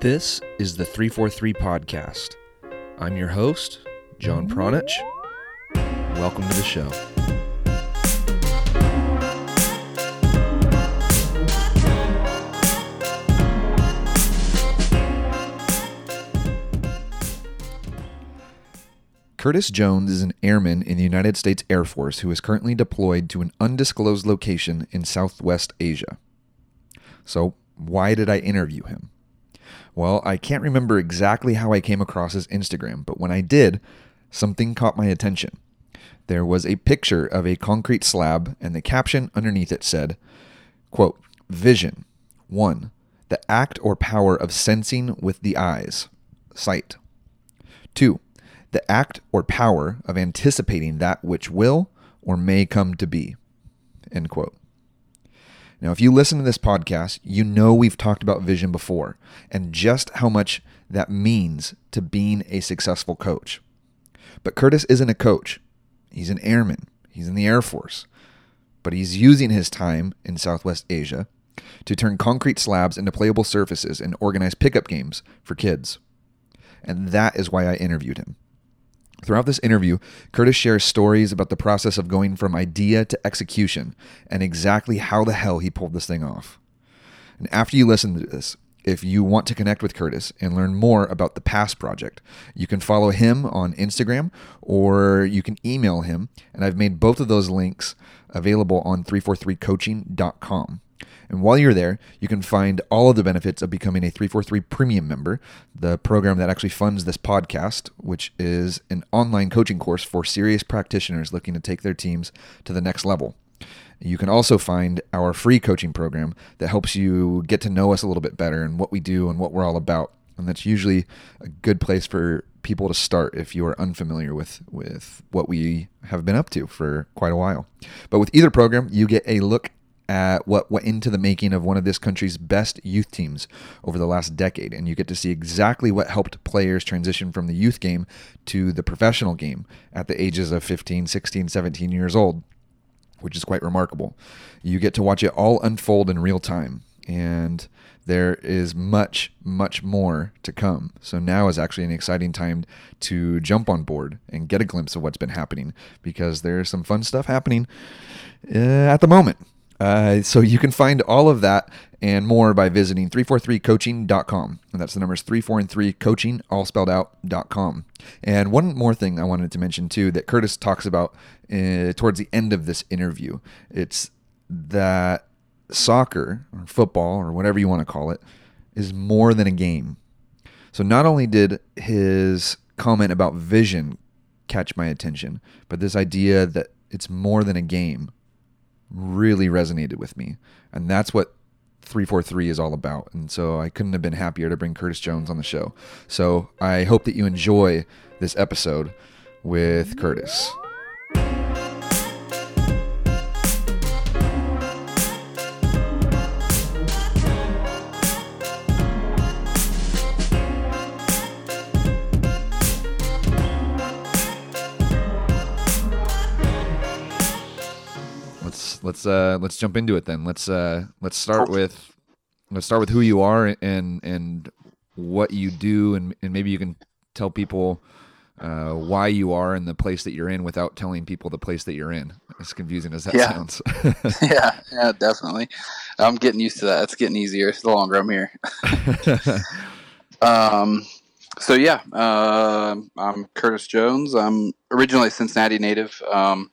This is the 343 Podcast. I'm your host, John Pronich. Welcome to the show. Curtis Jones is an airman in the United States Air Force who is currently deployed to an undisclosed location in Southwest Asia. So, why did I interview him? Well, I can't remember exactly how I came across his Instagram, but when I did, something caught my attention. There was a picture of a concrete slab, and the caption underneath it said, quote, Vision. 1. The act or power of sensing with the eyes. Sight. 2. The act or power of anticipating that which will or may come to be. End quote. Now, if you listen to this podcast, you know we've talked about vision before and just how much that means to being a successful coach. But Curtis isn't a coach, he's an airman, he's in the Air Force. But he's using his time in Southwest Asia to turn concrete slabs into playable surfaces and organize pickup games for kids. And that is why I interviewed him. Throughout this interview, Curtis shares stories about the process of going from idea to execution and exactly how the hell he pulled this thing off. And after you listen to this, if you want to connect with Curtis and learn more about the PASS project, you can follow him on Instagram or you can email him. And I've made both of those links available on 343coaching.com. And while you're there, you can find all of the benefits of becoming a 343 Premium member, the program that actually funds this podcast, which is an online coaching course for serious practitioners looking to take their teams to the next level. You can also find our free coaching program that helps you get to know us a little bit better and what we do and what we're all about. And that's usually a good place for people to start if you are unfamiliar with with what we have been up to for quite a while. But with either program, you get a look at what went into the making of one of this country's best youth teams over the last decade. And you get to see exactly what helped players transition from the youth game to the professional game at the ages of 15, 16, 17 years old, which is quite remarkable. You get to watch it all unfold in real time. And there is much, much more to come. So now is actually an exciting time to jump on board and get a glimpse of what's been happening because there's some fun stuff happening uh, at the moment. Uh, so you can find all of that and more by visiting 343coaching.com. And that's the numbers 34 and 3 coaching, all spelled out.com. And one more thing I wanted to mention too that Curtis talks about uh, towards the end of this interview. It's that soccer or football or whatever you want to call it is more than a game. So not only did his comment about vision catch my attention, but this idea that it's more than a game really resonated with me. And that's what 343 is all about. And so I couldn't have been happier to bring Curtis Jones on the show. So I hope that you enjoy this episode with Curtis. Let's uh let's jump into it then. Let's uh let's start with let's start with who you are and and what you do and and maybe you can tell people uh, why you are in the place that you're in without telling people the place that you're in. As confusing as that Yeah. sounds. yeah, yeah, definitely. I'm getting used to that. It's getting easier the longer I'm here. Um, so yeah, uh, I'm Curtis Jones. I'm originally a Cincinnati native. Um,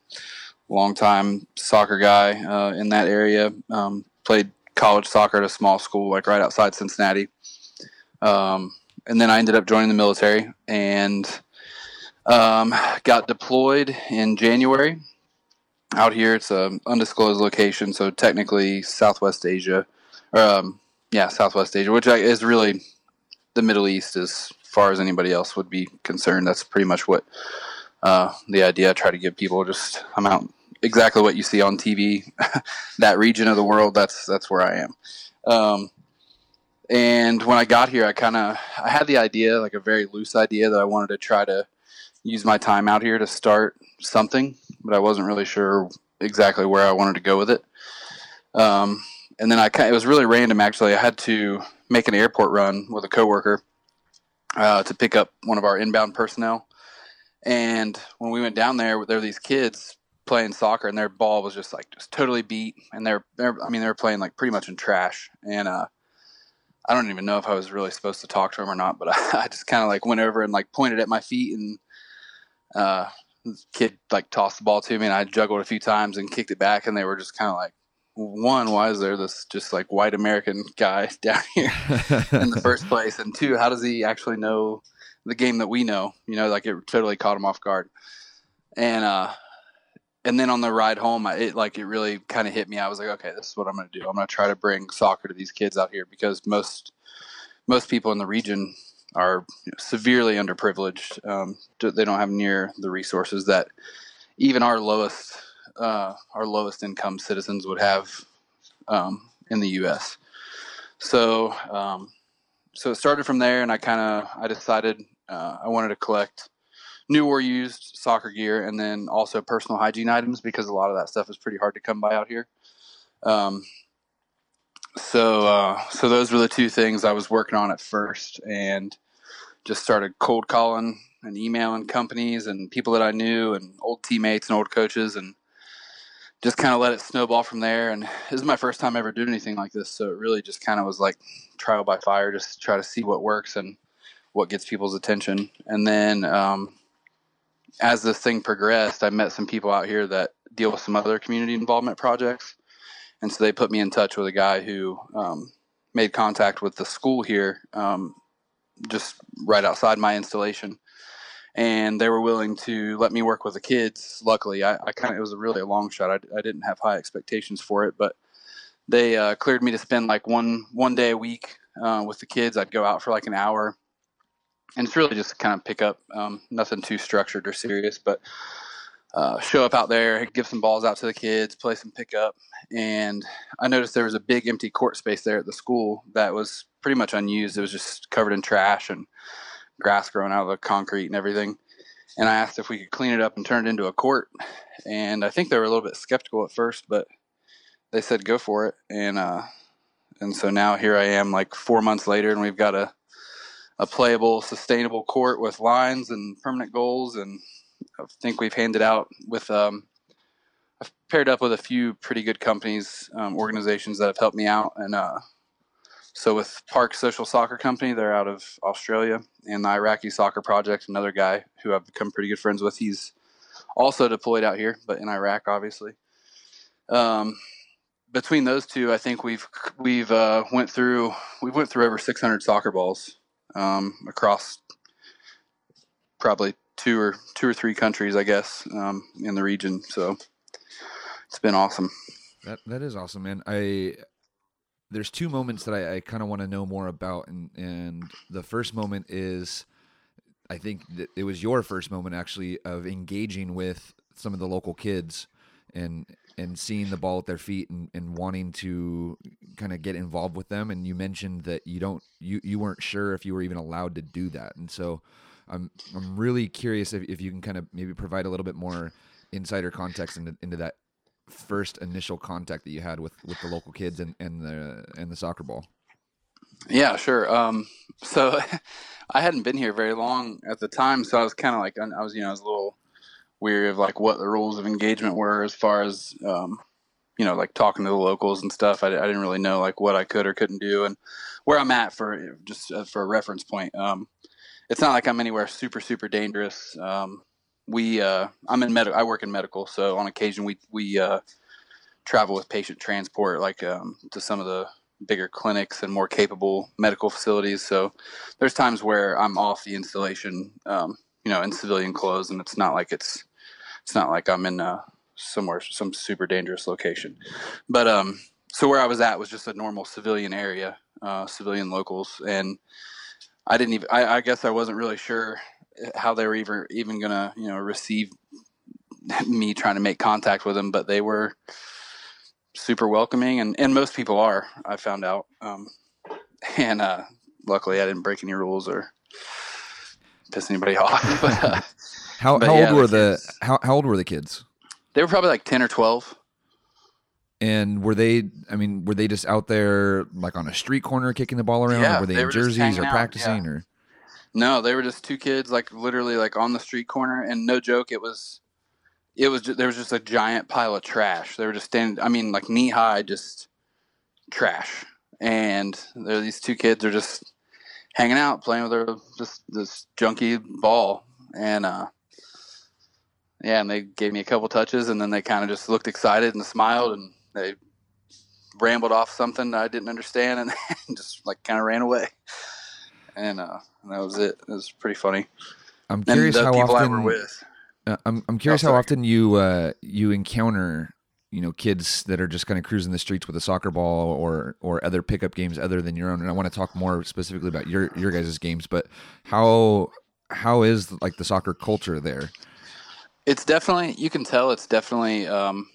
long time soccer guy uh, in that area. Um, played college soccer at a small school like right outside Cincinnati. Um, and then I ended up joining the military and um, got deployed in January. Out here, it's a undisclosed location, so technically Southwest Asia, or, um, yeah, Southwest Asia, which is really the Middle East as far as anybody else would be concerned. That's pretty much what uh, the idea I try to give people. Just I'm out exactly what you see on TV. that region of the world, that's that's where I am. Um, and when I got here, I kind of I had the idea, like a very loose idea, that I wanted to try to use my time out here to start something, but I wasn't really sure exactly where I wanted to go with it. Um, and then I it was really random actually. I had to make an airport run with a coworker uh, to pick up one of our inbound personnel. And when we went down there, there were these kids playing soccer, and their ball was just like just totally beat, and they're they're I mean they were playing like pretty much in trash, and uh, I don't even know if I was really supposed to talk to him or not, but I, I just kind of like went over and like pointed at my feet, and uh, kid like tossed the ball to me, and I juggled a few times and kicked it back, and they were just kind of like, one, why is there this just like white American guy down here in the first place? And two, how does he actually know the game that we know? You know, like it totally caught him off guard. And uh, and then on the ride home, it like it really kind of hit me. I was like, okay, this is what I'm going to do. I'm going to try to bring soccer to these kids out here because most most people in the region are severely underprivileged. Um, they don't have near the resources that even our lowest uh, our lowest income citizens would have um, in the U.S. So, um, so it started from there, and I kind of I decided uh, I wanted to collect new or used soccer gear, and then also personal hygiene items because a lot of that stuff is pretty hard to come by out here. Um, so, uh, so those were the two things I was working on at first, and just started cold calling and emailing companies and people that I knew and old teammates and old coaches and just kind of let it snowball from there. And this is my first time ever doing anything like this, so it really just kind of was like trial by fire, just try to see what works and what gets people's attention. And then um, as this thing progressed, I met some people out here that deal with some other community involvement projects, and so they put me in touch with a guy who um, made contact with the school here, um, just right outside my installation and they were willing to let me work with the kids. Luckily, I, I kind of it was a really a long shot. I, I, didn't have high expectations for it, but they uh, cleared me to spend like one one day a week uh, with the kids. I'd go out for like an hour, and it's really just kind of pick up. Um, nothing too structured or serious, but uh, show up out there, give some balls out to the kids, play some pickup. And I noticed there was a big empty court space there at the school that was pretty much unused. It was just covered in trash and grass growing out of the concrete and everything. And I asked if we could clean it up and turn it into a court. And I think they were a little bit skeptical at first, but they said go for it. And uh, and so now here I am, like four months later, and we've got a a playable, sustainable court with lines and permanent goals. And I think we've handed out with um, I've paired up with a few pretty good companies, um, organizations that have helped me out, and uh, so with Park Social Soccer Company, they're out of Australia, and the Iraqi Soccer Project, another guy who I've become pretty good friends with. He's also deployed out here, but in Iraq, obviously. Um, between those two, I think we've we've uh, went through we went through over 600 soccer balls um, across probably two or two or three countries, I guess, um, in the region. So it's been awesome. That that is awesome, man. I there's two moments that I, I kind of want to know more about, and and the first moment is, I think that it was your first moment actually of engaging with some of the local kids, and and seeing the ball at their feet and, and wanting to kind of get involved with them. And you mentioned that you don't you you weren't sure if you were even allowed to do that, and so I'm I'm really curious if, if you can kind of maybe provide a little bit more insider context into, into that first initial contact that you had with with the local kids and and the and the soccer ball? Yeah, sure. Um, so I hadn't been here very long at the time, so I was kind of like I was you know I was a little weary of like what the rules of engagement were as far as um, you know like talking to the locals and stuff. I, I, didn't really know like what I could or couldn't do and where I'm at for just uh, for a reference point. Um, it's not like I'm anywhere super super dangerous. Um, we uh, I'm in medical. I work in medical, so on occasion we we uh, travel with patient transport, like um, to some of the bigger clinics and more capable medical facilities. So there's times where I'm off the installation, um, you know, in civilian clothes, and it's not like it's it's not like I'm in uh, somewhere some super dangerous location. But um, so where I was at was just a normal civilian area, uh, civilian locals, and I didn't even. I, I guess I wasn't really sure how they were even even gonna you know receive me trying to make contact with them, but they were super welcoming, and and most people are. I found out, um, and uh, luckily I didn't break any rules or piss anybody off. but, uh, how, how yeah, old were the the how, how old were the kids? They were probably like ten or twelve. And were they? I mean, were they just out there like on a street corner kicking the ball around? Yeah, or were they, they in were jerseys or out, practicing? yeah. Or No, they were just two kids, like literally, like on the street corner, and no joke, it was, it was, ju- there was just a giant pile of trash. They were just standing, I mean, like knee high, just trash, and there, these two kids are just hanging out, playing with their just this junky ball, and uh, yeah, and they gave me a couple touches, and then they kind of just looked excited and smiled, and they rambled off something I didn't understand, and just like kind of ran away and uh, and that was it. It was pretty funny. I'm curious how people I were often. with. Uh, I'm I'm curious how often you uh, you encounter you know kids that are just kind of cruising the streets with a soccer ball or or other pickup games other than your own. And I want to talk more specifically about your your guys' games, but how how is like the soccer culture there? It's definitely you can tell it's definitely um,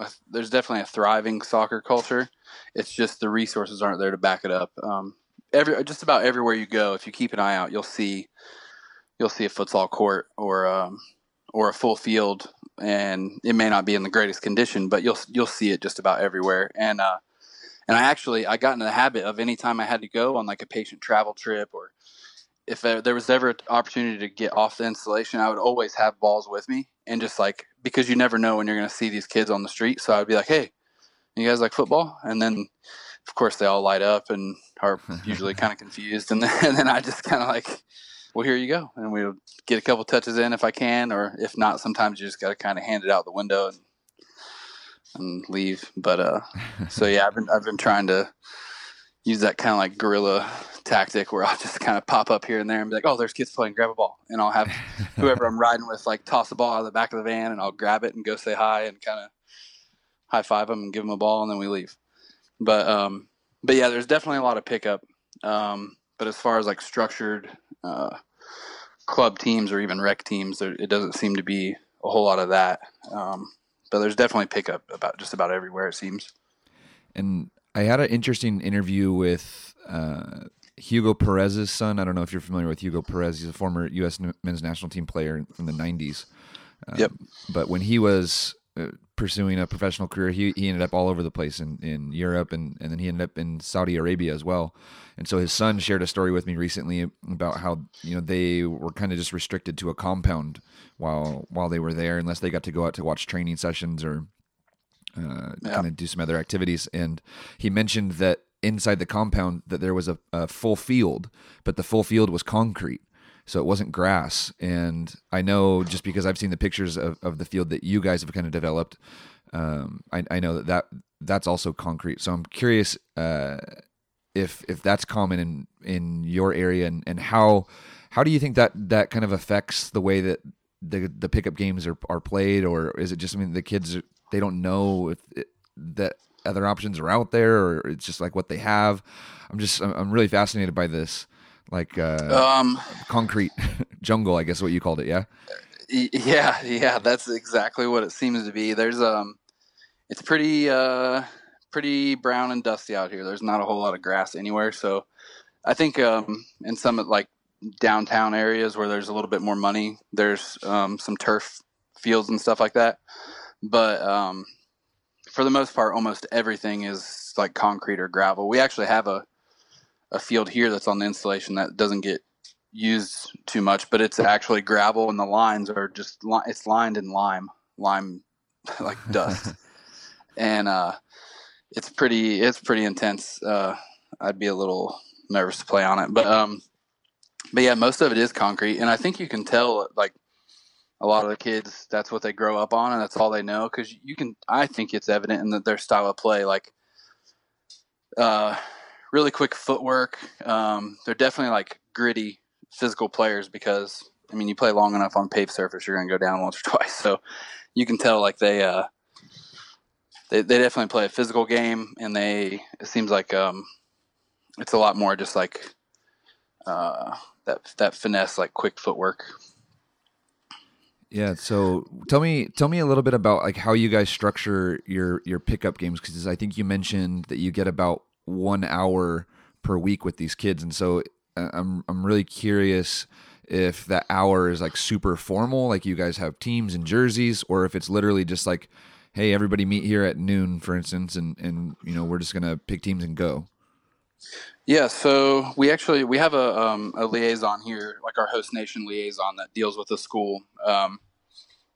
a, there's definitely a thriving soccer culture. It's just the resources aren't there to back it up. Um, every just about everywhere you go, if you keep an eye out, you'll see you'll see a futsal court or um, or a full field, and it may not be in the greatest condition, but you'll you'll see it just about everywhere. And uh, and I actually I got into the habit of anytime I had to go on like a patient travel trip or if there, was ever an opportunity to get off the installation, I would always have balls with me and just like because you never know when you're going to see these kids on the street. So I'd be like, "Hey, you guys like football?" And then, of course, they all light up and are usually kind of confused. And then, and then I just kind of like, "Well, here you go," and we would get a couple touches in if I can, or if not, sometimes you just got to kind of hand it out the window and and leave. But uh, so yeah, I've been I've been trying to use that kind of like guerrilla tactic where I'll just kind of pop up here and there and be like, oh, there's kids playing, grab a ball. And I'll have whoever I'm riding with like toss a ball out of the back of the van and I'll grab it and go say hi and kind of high five them and give them a ball and then we leave. But, um, but yeah, there's definitely a lot of pickup. Um, but as far as like structured, uh, club teams or even rec teams, there, it doesn't seem to be a whole lot of that. Um, but there's definitely pickup about just about everywhere it seems. And I had an interesting interview with uh, Hugo Perez's son. I don't know if you're familiar with Hugo Perez. He's a former U.S. men's national team player from the '90s. Um, Yep. But when he was uh, pursuing a professional career, he, he ended up all over the place in, in Europe, and, and then he ended up in Saudi Arabia as well. And so his son shared a story with me recently about how you know they were kind of just restricted to a compound while while they were there, unless they got to go out to watch training sessions or uh, Yeah. kind of do some other activities. And he mentioned that inside the compound that there was a, a full field, but the full field was concrete. So it wasn't grass. And I know just because I've seen the pictures of, of the field that you guys have kind of developed, um, I, I know that, that that's also concrete. So I'm curious uh, if if that's common in in your area and, and how how do you think that that kind of affects the way that the the pickup games are, are played or is it just I mean the kids are- they don't know if it, that other options are out there or it's just like what they have I'm just I'm, I'm really fascinated by this like uh, Um, concrete jungle I guess what you called it yeah Yeah, yeah, that's exactly what it seems to be. There's um, it's pretty uh, pretty brown and dusty out here. There's not a whole lot of grass anywhere. So, I think um, in some like downtown areas where there's a little bit more money, there's um, some turf fields and stuff like that. But um, for the most part, almost everything is like concrete or gravel. We actually have a a field here that's on the installation that doesn't get used too much, but it's actually gravel, and the lines are just li- it's lined in lime, lime like dust, and uh, it's pretty it's pretty intense. Uh, I'd be a little nervous to play on it, but um, but yeah, most of it is concrete, and I think you can tell like a lot of the kids that's what they grow up on, and that's all they know because you can. I think it's evident in that their style of play, like. Uh, really quick footwork. Um, they're definitely like gritty physical players because I mean you play long enough on paved surface, you're gonna go down once or twice. So you can tell like they uh, they they definitely play a physical game, and they it seems like um, it's a lot more just like uh, that that finesse, like quick footwork. Yeah. So tell me, tell me a little bit about like how you guys structure your your pickup games because I think you mentioned that you get about one hour per week with these kids, and so uh, I'm I'm really curious if that hour is like super formal, like you guys have teams and jerseys, or if it's literally just like, hey, everybody meet here at noon, for instance, and and you know we're just gonna pick teams and go? Yeah, so we actually we have a um, a liaison here, like our host nation liaison that deals with the school. Um,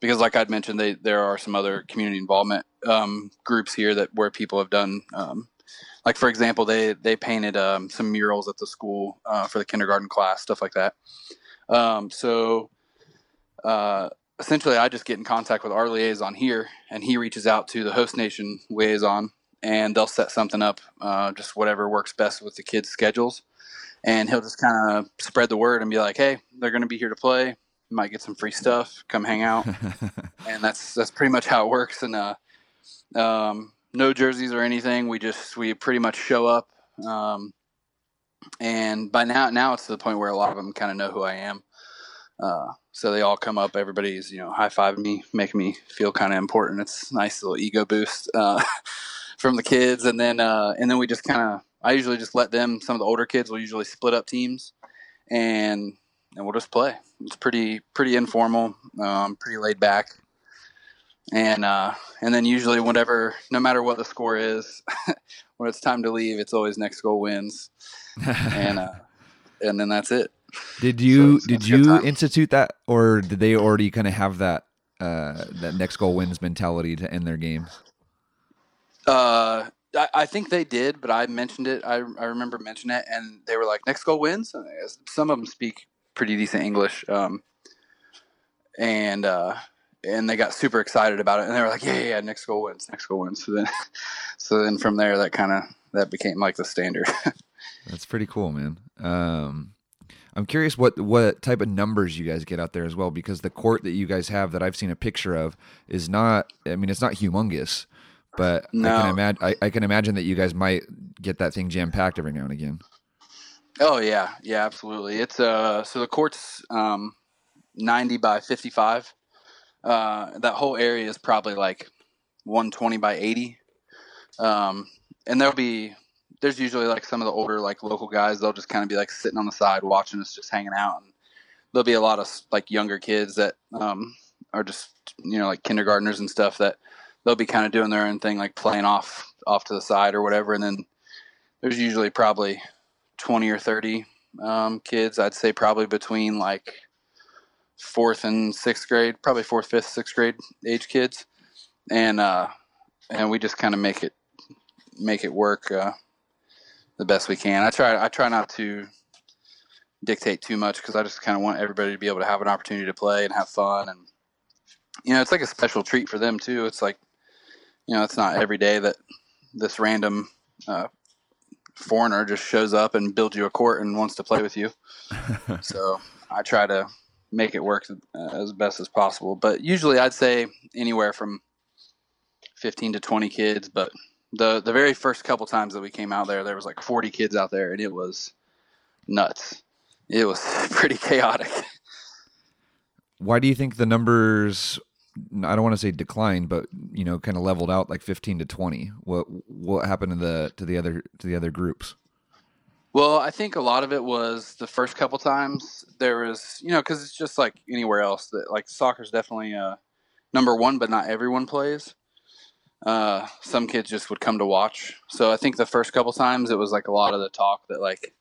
because, like I'd mentioned, they, there are some other community involvement um, groups here that where people have done, um, like for example, they they painted um, some murals at the school uh, for the kindergarten class, stuff like that. Um, so uh, essentially, I just get in contact with our liaison here, and he reaches out to the host nation liaison and they'll set something up, uh, just whatever works best with the kids' schedules. And he'll just kind of spread the word and be like, "Hey, they're going to be here to play. You might get some free stuff. Come hang out." and that's that's pretty much how it works. And uh, um, no jerseys or anything. We just we pretty much show up. Um, and by now, now it's to the point where a lot of them kind of know who I am. Uh, so they all come up. Everybody's you know high fiving me, making me feel kind of important. It's a nice little ego boost. Uh, from the kids, and then uh, and then we just kind of I usually just let them. Some of the older kids will usually split up teams, and and we'll just play. It's pretty pretty informal, um, pretty laid back, and uh, and then usually whatever, no matter what the score is, when it's time to leave, it's always next goal wins, and uh, and then that's it. Did you so did you institute that, or did they already kind of have that uh, that next goal wins mentality to end their games? Uh, I, I, think they did, but I mentioned it. I, I remember mentioning it, and they were like, "Next goal wins." Some of them speak pretty decent English, um, and uh, and they got super excited about it, and they were like, "Yeah, yeah, yeah next goal wins, next goal wins." So then, so then from there, that kind of that became like the standard. That's pretty cool, man. Um, I'm curious what what type of numbers you guys get out there as well, because the court that you guys have that I've seen a picture of is not. I mean, it's not humongous but no. I can imagine I, I, can imagine that you guys might get that thing jam packed every now and again. Oh yeah, yeah, absolutely. It's uh so the court's um, ninety by fifty five. Uh, that whole area is probably like one twenty by eighty. Um, and there'll be there's usually like some of the older like local guys. They'll just kind of be like sitting on the side watching us, just hanging out. And there'll be a lot of like younger kids that um, are just you know like kindergartners and stuff that they'll be kind of doing their own thing, like playing off off to the side or whatever. And then there's usually probably 20 or 30 um, kids. I'd say probably between like fourth and sixth grade, probably fourth, fifth, sixth grade age kids, and uh, and we just kind of make it make it work uh, the best we can. I try I try not to dictate too much because I just kind of want everybody to be able to have an opportunity to play and have fun and you know it's like a special treat for them too. It's like you know, it's not every day that this random uh, foreigner just shows up and builds you a court and wants to play with you. so I try to make it work as best as possible. But usually, I'd say anywhere from fifteen to twenty kids. But the the very first couple times that we came out there, there was like forty kids out there, and it was nuts. It was pretty chaotic. Why do you think the numbers I don't want to say declined, but you know, kind of leveled out like 15 to 20. What what happened to the to the other to the other groups? Well, I think a lot of it was the first couple times there was, you know, because it's just like anywhere else that like soccer's definitely uh, number one, but not everyone plays. Uh, some kids just would come to watch. So I think the first couple times it was like a lot of the talk that like,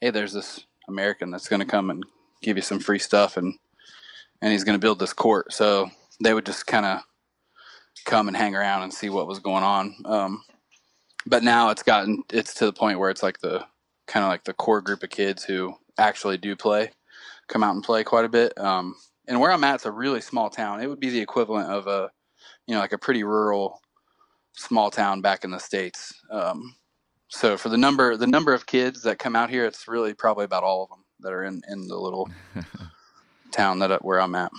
hey, there's this American that's going to come and give you some free stuff and and he's going to build this court. So they would just kind of come and hang around and see what was going on. Um, but now it's gotten it's to the point where it's like the kind of like the core group of kids who actually do play, come out and play quite a bit. Um, and where I'm at, it's a really small town. It would be the equivalent of a, you know, like a pretty rural, small town back in the states. Um, so for the number the number of kids that come out here, it's really probably about all of them that are in in the little town that where I'm at.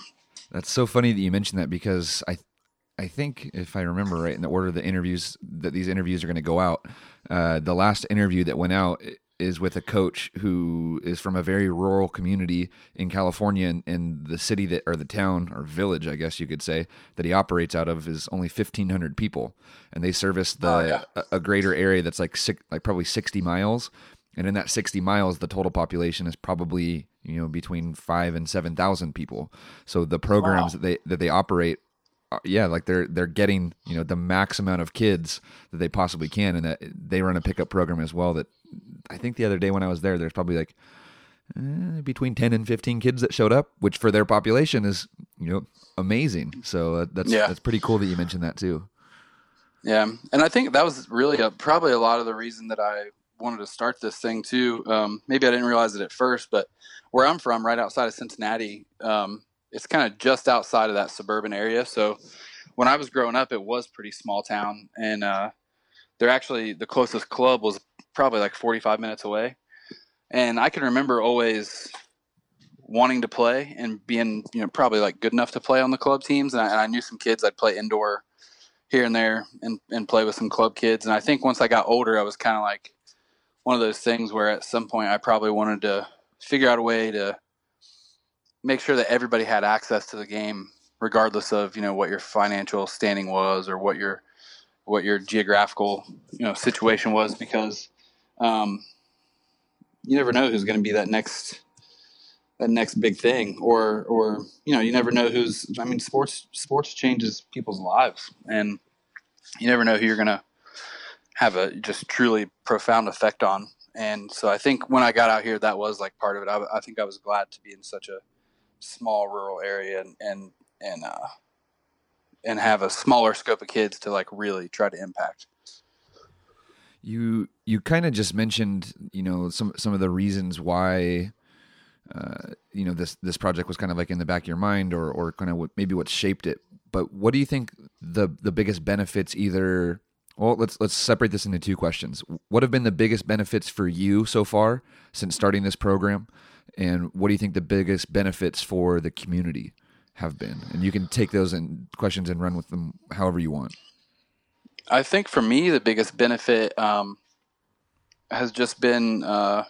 That's so funny that you mentioned that because I I think if I remember right in the order of the interviews that these interviews are going to go out, uh, the last interview that went out is with a coach who is from a very rural community in California, and, and the city that or the town or village, I guess you could say, that he operates out of is only fifteen hundred people, and they service the oh, yeah. a, a, greater area that's like six, like probably sixty miles, and in that sixty miles, the total population is probably you know between five and seven thousand people. So the programs wow. that they that they operate uh, yeah, like they're they're getting you know the max amount of kids that they possibly can, and that they run a pickup program as well. That I think the other day when I was there, there's probably like eh, between ten and fifteen kids that showed up, which for their population is you know amazing. So uh, that's Yeah. that's pretty cool that you mentioned that too. Yeah, and I think that was really a, probably a lot of the reason that I wanted to start this thing too. Um, maybe I didn't realize it at first, but where I'm from, right outside of Cincinnati, um, it's kind of just outside of that suburban area. So when I was growing up, it was pretty small town, and uh, they're actually the closest club was probably like 45 minutes away, and I can remember always wanting to play and being you know probably like good enough to play on the club teams, and I, and I knew some kids I'd play indoor here and there and, and play with some club kids. And I think once I got older, I was kind of like one of those things where at some point I probably wanted to figure out a way to make sure that everybody had access to the game, regardless of, you know, what your financial standing was or what your, what your geographical, you know, situation was, because, um, you never know who's going to be that next, that next big thing or or you know you never know who's i mean sports sports changes people's lives and you never know who you're going to have a just truly profound effect on and so i think when i got out here that was like part of it i, I think i was glad to be in such a small rural area and and and uh and have a smaller scope of kids to like really try to impact You you kind of just mentioned you know some some of the reasons why uh, you know this this project was kind of like in the back of your mind or or kind of what, maybe what shaped it. But what do you think the the biggest benefits either? Well, let's let's separate this into two questions. What have been the biggest benefits for you so far since starting this program, and what do you think the biggest benefits for the community have been? And you can take those in questions and run with them however you want. I think for me, the biggest benefit um, has just been, uh,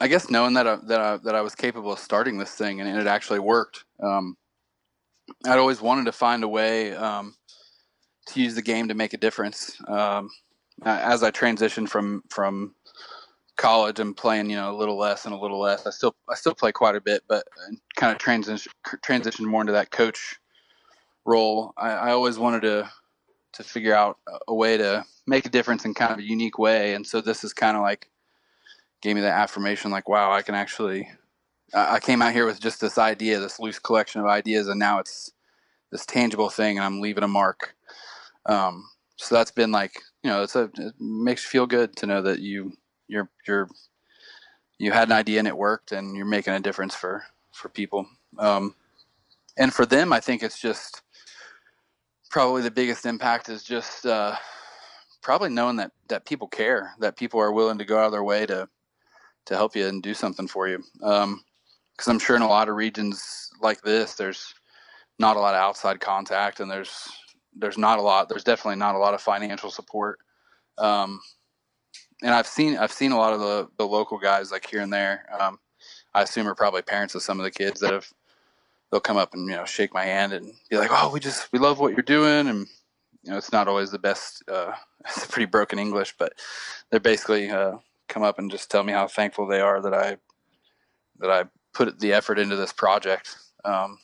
I guess, knowing that I, that I, that I was capable of starting this thing and it actually worked. Um, I'd always wanted to find a way um, to use the game to make a difference. Um, as I transitioned from from college and playing, you know, a little less and a little less, I still I still play quite a bit, but kind of transition transitioned more into that coach role. I, I always wanted to to figure out a way to make a difference in kind of a unique way. And so this is kind of like gave me that affirmation, like, wow, I can actually. I came out here with just this idea, this loose collection of ideas, and now it's this tangible thing, and I'm leaving a mark. Um, so that's been like, you know, it's a it makes you feel good to know that you you're you're you had an idea and it worked, and you're making a difference for for people. Um, and for them, I think it's just probably the biggest impact is just uh, probably knowing that that people care, that people are willing to go out of their way to to help you and do something for you. Because I'm sure in a lot of regions like this, there's not a lot of outside contact, and there's there's not a lot. There's definitely not a lot of financial support. Um, and I've seen I've seen a lot of the the local guys like here and there. Um, I assume are probably parents of some of the kids that have they'll come up and you know shake my hand and be like, "Oh, we just we love what you're doing," and you know it's not always the best. Uh, it's pretty broken English, but they're basically uh, come up and just tell me how thankful they are that I that I put the effort into this project. Um,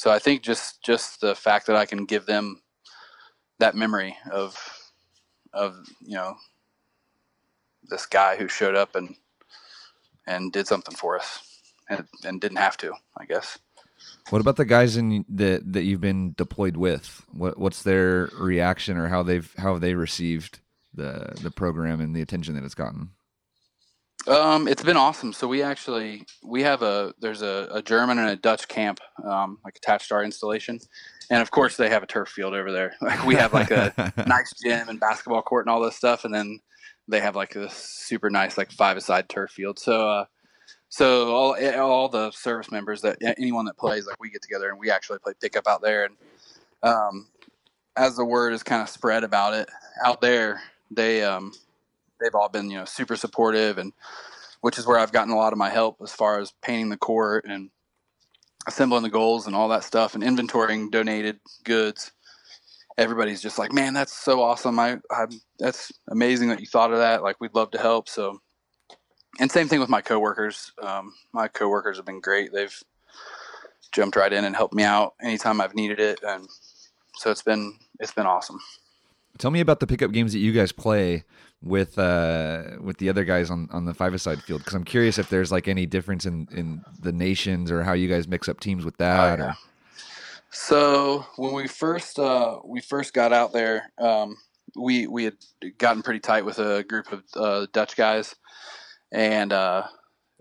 so I think just just the fact that I can give them that memory of of you know this guy who showed up and and did something for us and, and didn't have to, I guess. What about the guys in that that you've been deployed with? What what's their reaction or how they've how have they received the the program and the attention that it's gotten? Um, it's been awesome. So we actually we have a there's a, a German and a Dutch camp um, like attached to our installation, and of course they have a turf field over there. Like we have like a nice gym and basketball court and all this stuff, and then they have like a super nice like five aside turf field. So uh, so all all the service members that anyone that plays like we get together and we actually play pickup out there, and um, as the word is kind of spread about it out there, they um, they've all been you know super supportive and which is where I've gotten a lot of my help as far as painting the court and assembling the goals and all that stuff and inventorying donated goods. Everybody's just like, man, that's so awesome. I, I that's amazing that you thought of that. Like we'd love to help. So, and same thing with my coworkers. Um, my coworkers have been great. They've jumped right in and helped me out anytime I've needed it, and so it's been it's been awesome. Tell me about the pickup games that you guys play with uh, with the other guys on, on the five side field because I'm curious if there's like any difference in, in the nations or how you guys mix up teams with that. Oh, yeah. So when we first uh, we first got out there, um, we we had gotten pretty tight with a group of uh, Dutch guys, and uh,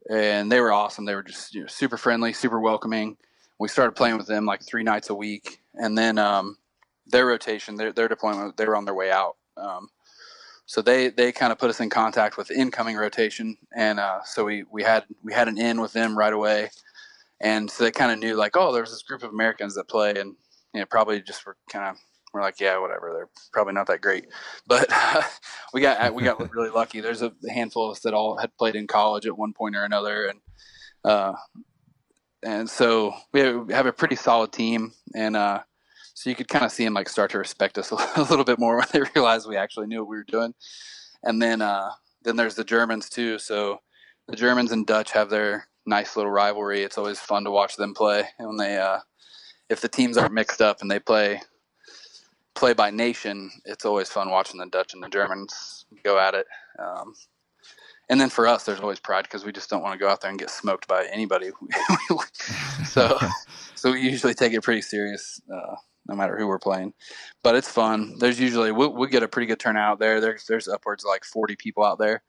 and they were awesome. They were just you know, super friendly, super welcoming. We started playing with them like three nights a week, and then um, their rotation, their their deployment, they were on their way out. Um, so they they kind of put us in contact with incoming rotation, and uh, so we we had we had an in with them right away, and so they kind of knew like oh there's this group of Americans that play, and you know probably just were kind of we're like yeah whatever they're probably not that great, but we got we got really lucky. There's a handful of us that all had played in college at one point or another, and uh, and so we have a pretty solid team, and uh, so you could kind of see them like start to respect us a little bit more when they realized we actually knew what we were doing. And then uh, then there's the Germans too. So the Germans and Dutch have their nice little rivalry. It's always fun to watch them play. And when they uh, if the teams are mixed up and they play play by nation, it's always fun watching the Dutch and the Germans go at it. Um, and then for us, there's always pride because we just don't want to go out there and get smoked by anybody. so, so we usually take it pretty serious. Uh, no matter who we're playing. But it's fun. There's usually we we get a pretty good turnout there. There's there's upwards of like 40 people out there,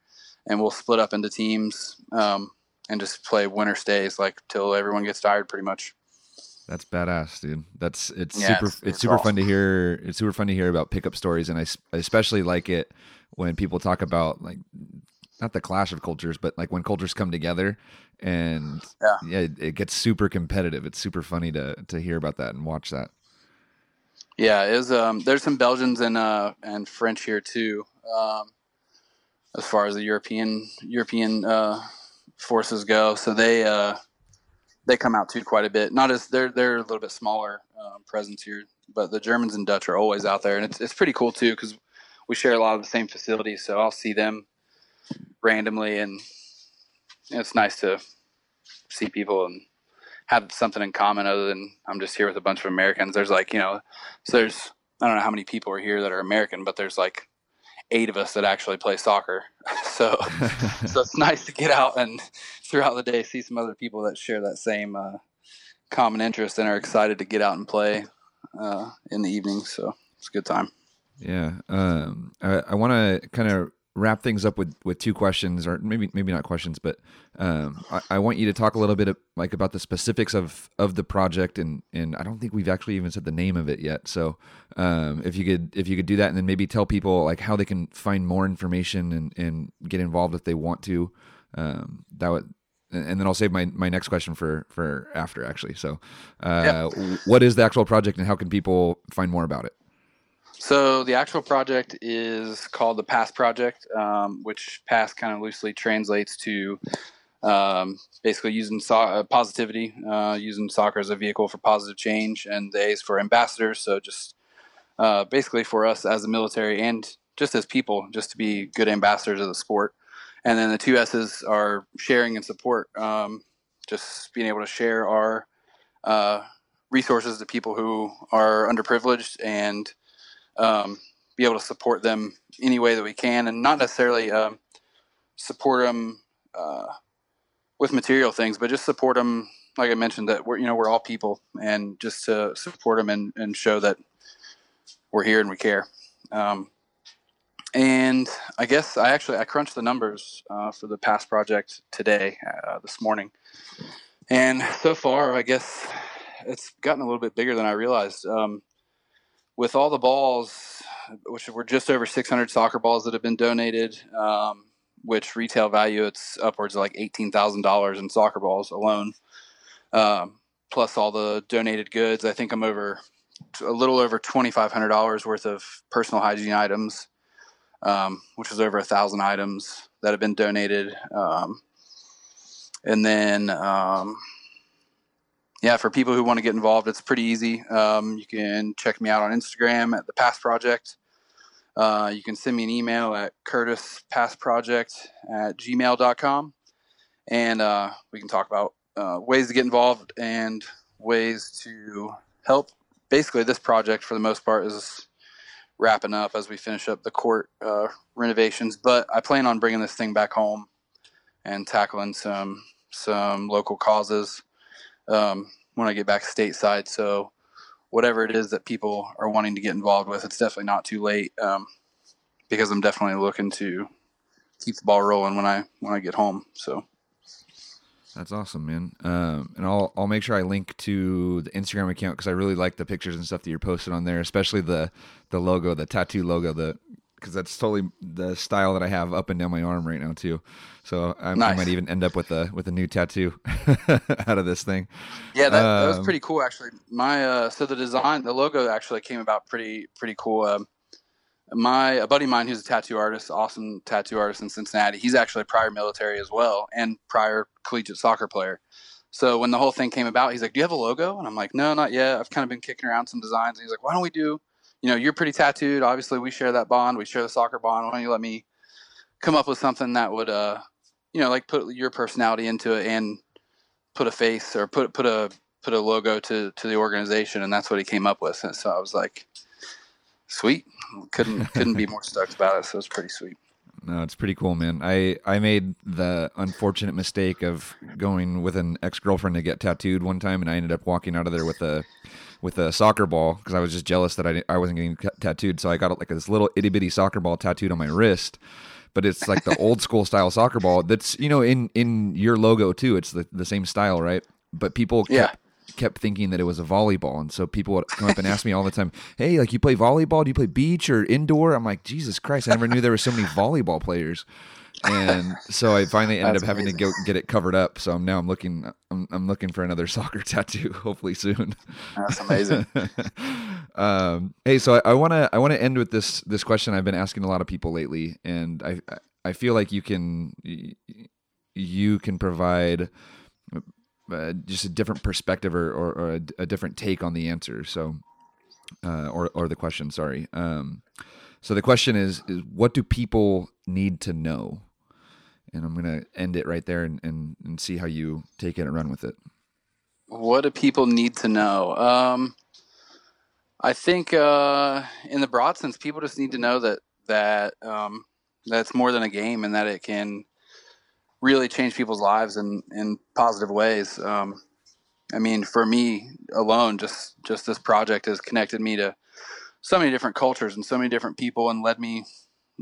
and we'll split up into teams um, and just play winter stays like till everyone gets tired, pretty much. That's badass, dude. That's it's yeah, super. It's, it's, it's super awesome. fun to hear. It's super fun to hear about pickup stories, and I, I especially like it when people talk about like not the clash of cultures, but like when cultures come together, and yeah, yeah it, it gets super competitive. It's super funny to to hear about that and watch that. Yeah, is um, there's some Belgians and uh, and French here too. Um, as far as the European European uh, forces go, so they uh, they come out too quite a bit. Not as they're they're a little bit smaller um, presence here, but the Germans and Dutch are always out there, and it's it's pretty cool too because we share a lot of the same facilities. So I'll see them randomly, and it's nice to see people and have something in common other than I'm just here with a bunch of Americans. There's like, you know, so there's, I don't know how many people are here that are American, but there's like eight of us that actually play soccer. so, so it's nice to get out and throughout the day see some other people that share that same uh, common interest and are excited to get out and play uh, in the evening. So it's a good time. Yeah. Um, I, I want to kind of wrap things up with with two questions or maybe maybe not questions but um, I, I, want you to talk a little bit of, like about the specifics of of the project and and i don't think we've actually even said the name of it yet so um, if you could if you could do that and then maybe tell people like how they can find more information and and get involved if they want to um, that would and then I'll save my, my next question for, for after actually. So, uh, yeah. what is the actual project and how can people find more about it? So the actual project is called the PASS Project, um, which PASS kind of loosely translates to um, basically using so- uh, positivity, uh, using soccer as a vehicle for positive change, and the A's for ambassadors. So just uh, basically for us as a military and just as people, just to be good ambassadors of the sport. And then the two S's are sharing and support. Um, just being able to share our uh, resources to people who are underprivileged and um, be able to support them any way that we can, and not necessarily um, support them uh, with material things, but just support them. Like I mentioned, that we're you know we're all people, and just to support them and, and show that we're here and we care. Um, and I guess I actually I crunched the numbers uh, for the PASS project today, uh, this morning, and so far I guess it's gotten a little bit bigger than I realized. Um, with all the balls, which were just over 600 soccer balls that have been donated, um, which retail value it's upwards of like $18,000 in soccer balls alone, um, plus all the donated goods. I think I'm over a little over $2,500 worth of personal hygiene items, um, which is over a thousand items that have been donated. Um, and then um, yeah, for people who want to get involved, it's pretty easy. Um, you can check me out on Instagram at the PASS Project. Uh, you can send me an email at curtispasproject at gmail.com and uh, we can talk about uh, ways to get involved and ways to help. Basically, this project for the most part is wrapping up as we finish up the court uh, renovations. But I plan on bringing this thing back home and tackling some some local causes um, when I get back stateside. So whatever it is that people are wanting to get involved with, it's definitely not too late um, because I'm definitely looking to keep the ball rolling when I when I get home. So. That's awesome, man. Um, and I'll I'll make sure I link to the Instagram account because I really like the pictures and stuff that you're posting on there, especially the the logo, the tattoo logo, the because that's totally the style that I have up and down my arm right now too. So I, nice. I might even end up with a with a new tattoo out of this thing. Yeah, that, um, that, was um, pretty cool actually. My uh, so the design, the logo actually came about pretty pretty cool. Um, my a buddy of mine who's a tattoo artist, awesome tattoo artist in Cincinnati. He's actually prior military as well and prior collegiate soccer player. So when the whole thing came about, he's like, "Do you have a logo?" And I'm like, "No, not yet. I've kind of been kicking around some designs." And he's like, "Why don't we do you know, you're pretty tattooed. Obviously, we share that bond. We share the soccer bond. Why don't you let me come up with something that would, uh, you know, like put your personality into it and put a face or put put a put a logo to to the organization, and that's what he came up with. And so I was like, sweet. Couldn't couldn't be more stoked about it. So it's pretty sweet. No, it's pretty cool, man. I I made the unfortunate mistake of going with an ex girlfriend to get tattooed one time, and I ended up walking out of there with a with a soccer ball because I was just jealous that I, I wasn't getting tattooed. So I got like this little itty bitty soccer ball tattooed on my wrist. But it's like the old school style soccer ball. That's you know in in your logo too. It's the, the same style, right? But people yeah kept thinking that it was a volleyball, and so people would come up and ask me all the time, "Hey, like you play volleyball? Do you play beach or indoor?" I'm like, Jesus Christ, I never knew there were so many volleyball players and so I finally ended up having amazing. to go get it covered up. So now I'm looking, I'm, I'm looking for another soccer tattoo, hopefully soon. That's amazing. um, hey, so I want to, I want to end with this, this question I've been asking a lot of people lately, and I, I feel like you can, you can provide uh, just a different perspective or, or, or a, a, different take on the answer. So, uh, or, or the question, sorry. Um, so the question is, is what do people need to know? And I'm going to end it right there and, and, and see how you take it and run with it. What do people need to know? Um, I think uh, in the broad sense, people just need to know that that um, that's more than a game and that it can really change people's lives in, in positive ways. Um, I mean, for me alone, just just this project has connected me to so many different cultures and so many different people and led me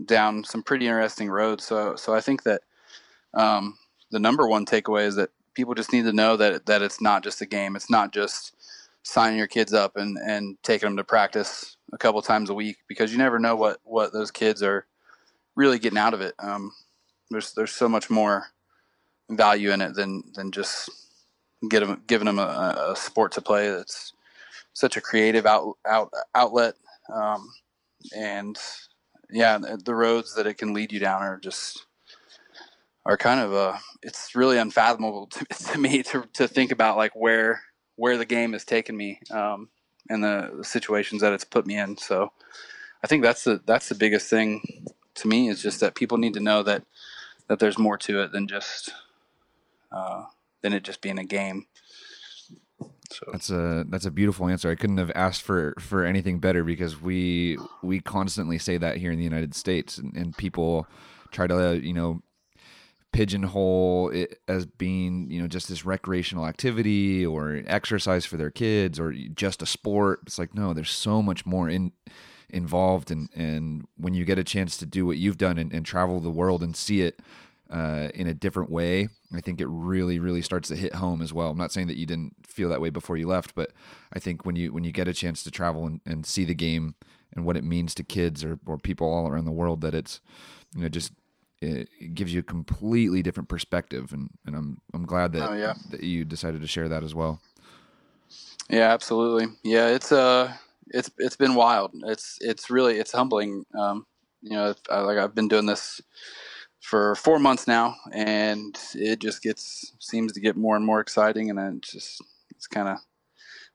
down some pretty interesting roads. So so I think that um, the number one takeaway is that people just need to know that that it's not just a game. It's not just signing your kids up and and taking them to practice a couple times a week because you never know what what those kids are really getting out of it. Um, there's there's so much more value in it than than just get them, giving them a, a sport to play. That's such a creative out, out outlet um, and yeah, the roads that it can lead you down are just are kind of uh it's really unfathomable to, to me to, to think about like where where the game has taken me um, and the, the situations that it's put me in. So I think that's the that's the biggest thing to me is just that people need to know that that there's more to it than just uh, than it just being a game. So that's a that's a beautiful answer. I couldn't have asked for for anything better because we we constantly say that here in the United States, and, and people try to you know pigeonhole it as being you know just this recreational activity or exercise for their kids or just a sport. It's like no, there's so much more in involved, and and when you get a chance to do what you've done and, and travel the world and see it uh, in a different way, I think it really, really starts to hit home as well. I'm not saying that you didn't feel that way before you left, but I think when you when you get a chance to travel and, and see the game and what it means to kids or, or people all around the world, that it's you know just it gives you a completely different perspective, and, and I'm I'm glad that oh, yeah. that you decided to share that as well. Yeah, absolutely. Yeah, it's uh it's it's been wild. It's it's really it's humbling. Um, you know, like I've been doing this for four months now, and it just gets seems to get more and more exciting, and it just it's kind of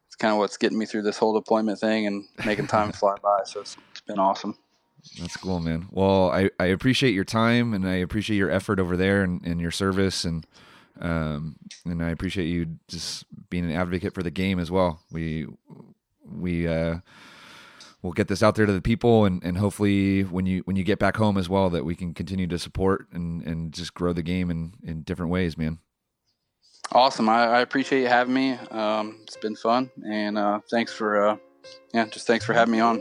it's kind of what's getting me through this whole deployment thing and making time fly by. So it's, it's been awesome. That's cool, man. Well, I, I appreciate your time and I appreciate your effort over there and, and your service and Um, and I appreciate you just being an advocate for the game as well. We we uh, we'll get this out there to the people, and, and hopefully when you when you get back home as well, that we can continue to support and, and just grow the game in, in different ways, man. Awesome. I, I appreciate you having me. Um, it's been fun, and uh, thanks for uh, yeah, just thanks for having me on.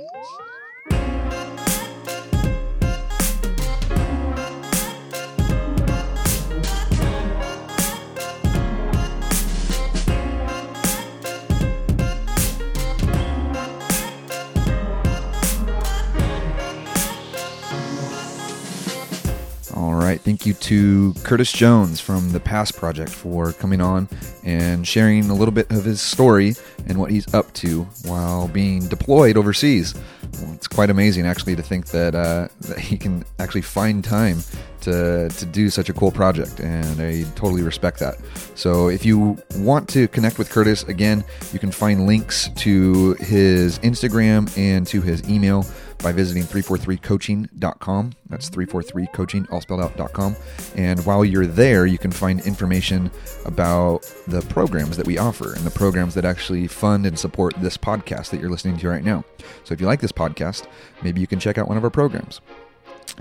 Right. Thank you to Curtis Jones from the Pass Project for coming on and sharing a little bit of his story and what he's up to while being deployed overseas. Well, it's quite amazing, actually, to think that uh, that he can actually find time to to do such a cool project, and I totally respect that. So, if you want to connect with Curtis again, you can find links to his Instagram and to his email by visiting 343coaching.com. That's 343coaching, all spelled out.com. And while you're there, you can find information about the programs that we offer and the programs that actually fund and support this podcast that you're listening to right now. So if you like this podcast, maybe you can check out one of our programs.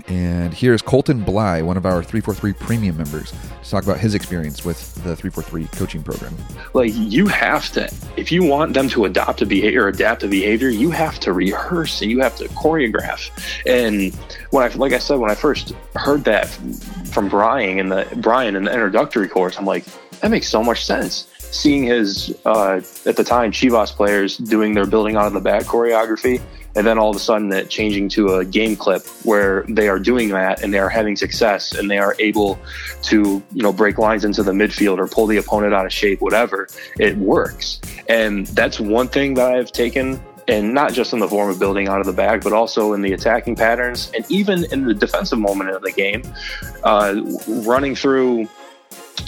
And here's Colton Bly, one of our 343 premium members, to talk about his experience with the 343 coaching program. Like you have to, if you want them to adopt a behavior, adapt a behavior, you have to rehearse and you have to choreograph. And when I, like I said, when I first heard that from Brian in the Brian in the introductory course, I'm like, that makes so much sense. Seeing his uh, at the time Chivas players doing their building out of the back choreography and then all of a sudden it changing to a game clip where they are doing that and they are having success and they are able to you know break lines into the midfield or pull the opponent out of shape whatever it works. And that's one thing that i've taken and not just in the form of building out of the bag, but also in the attacking patterns and even in the defensive moment of the game, uh, running through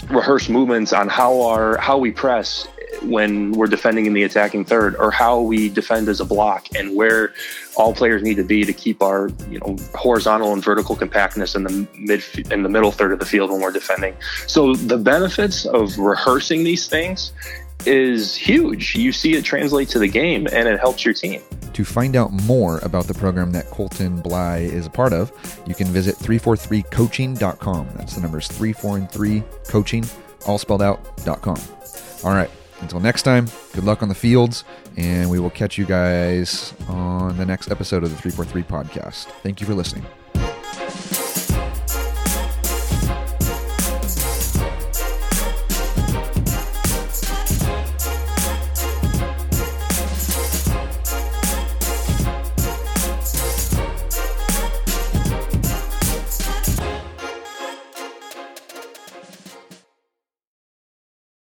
rehearsed movements on how our how we press when we're defending in the attacking third or how we defend as a block and where all players need to be to keep our you know horizontal and vertical compactness in the mid in the middle third of the field when we're defending. So the benefits of rehearsing these things is huge you see it translate to the game and it helps your team to find out more about the program that Colton Bly is a part of, you can visit 343coaching.com. That's the numbers 343 coaching, all spelled out.com. All right. Until next time, good luck on the fields, and we will catch you guys on the next episode of the 343 podcast. Thank you for listening.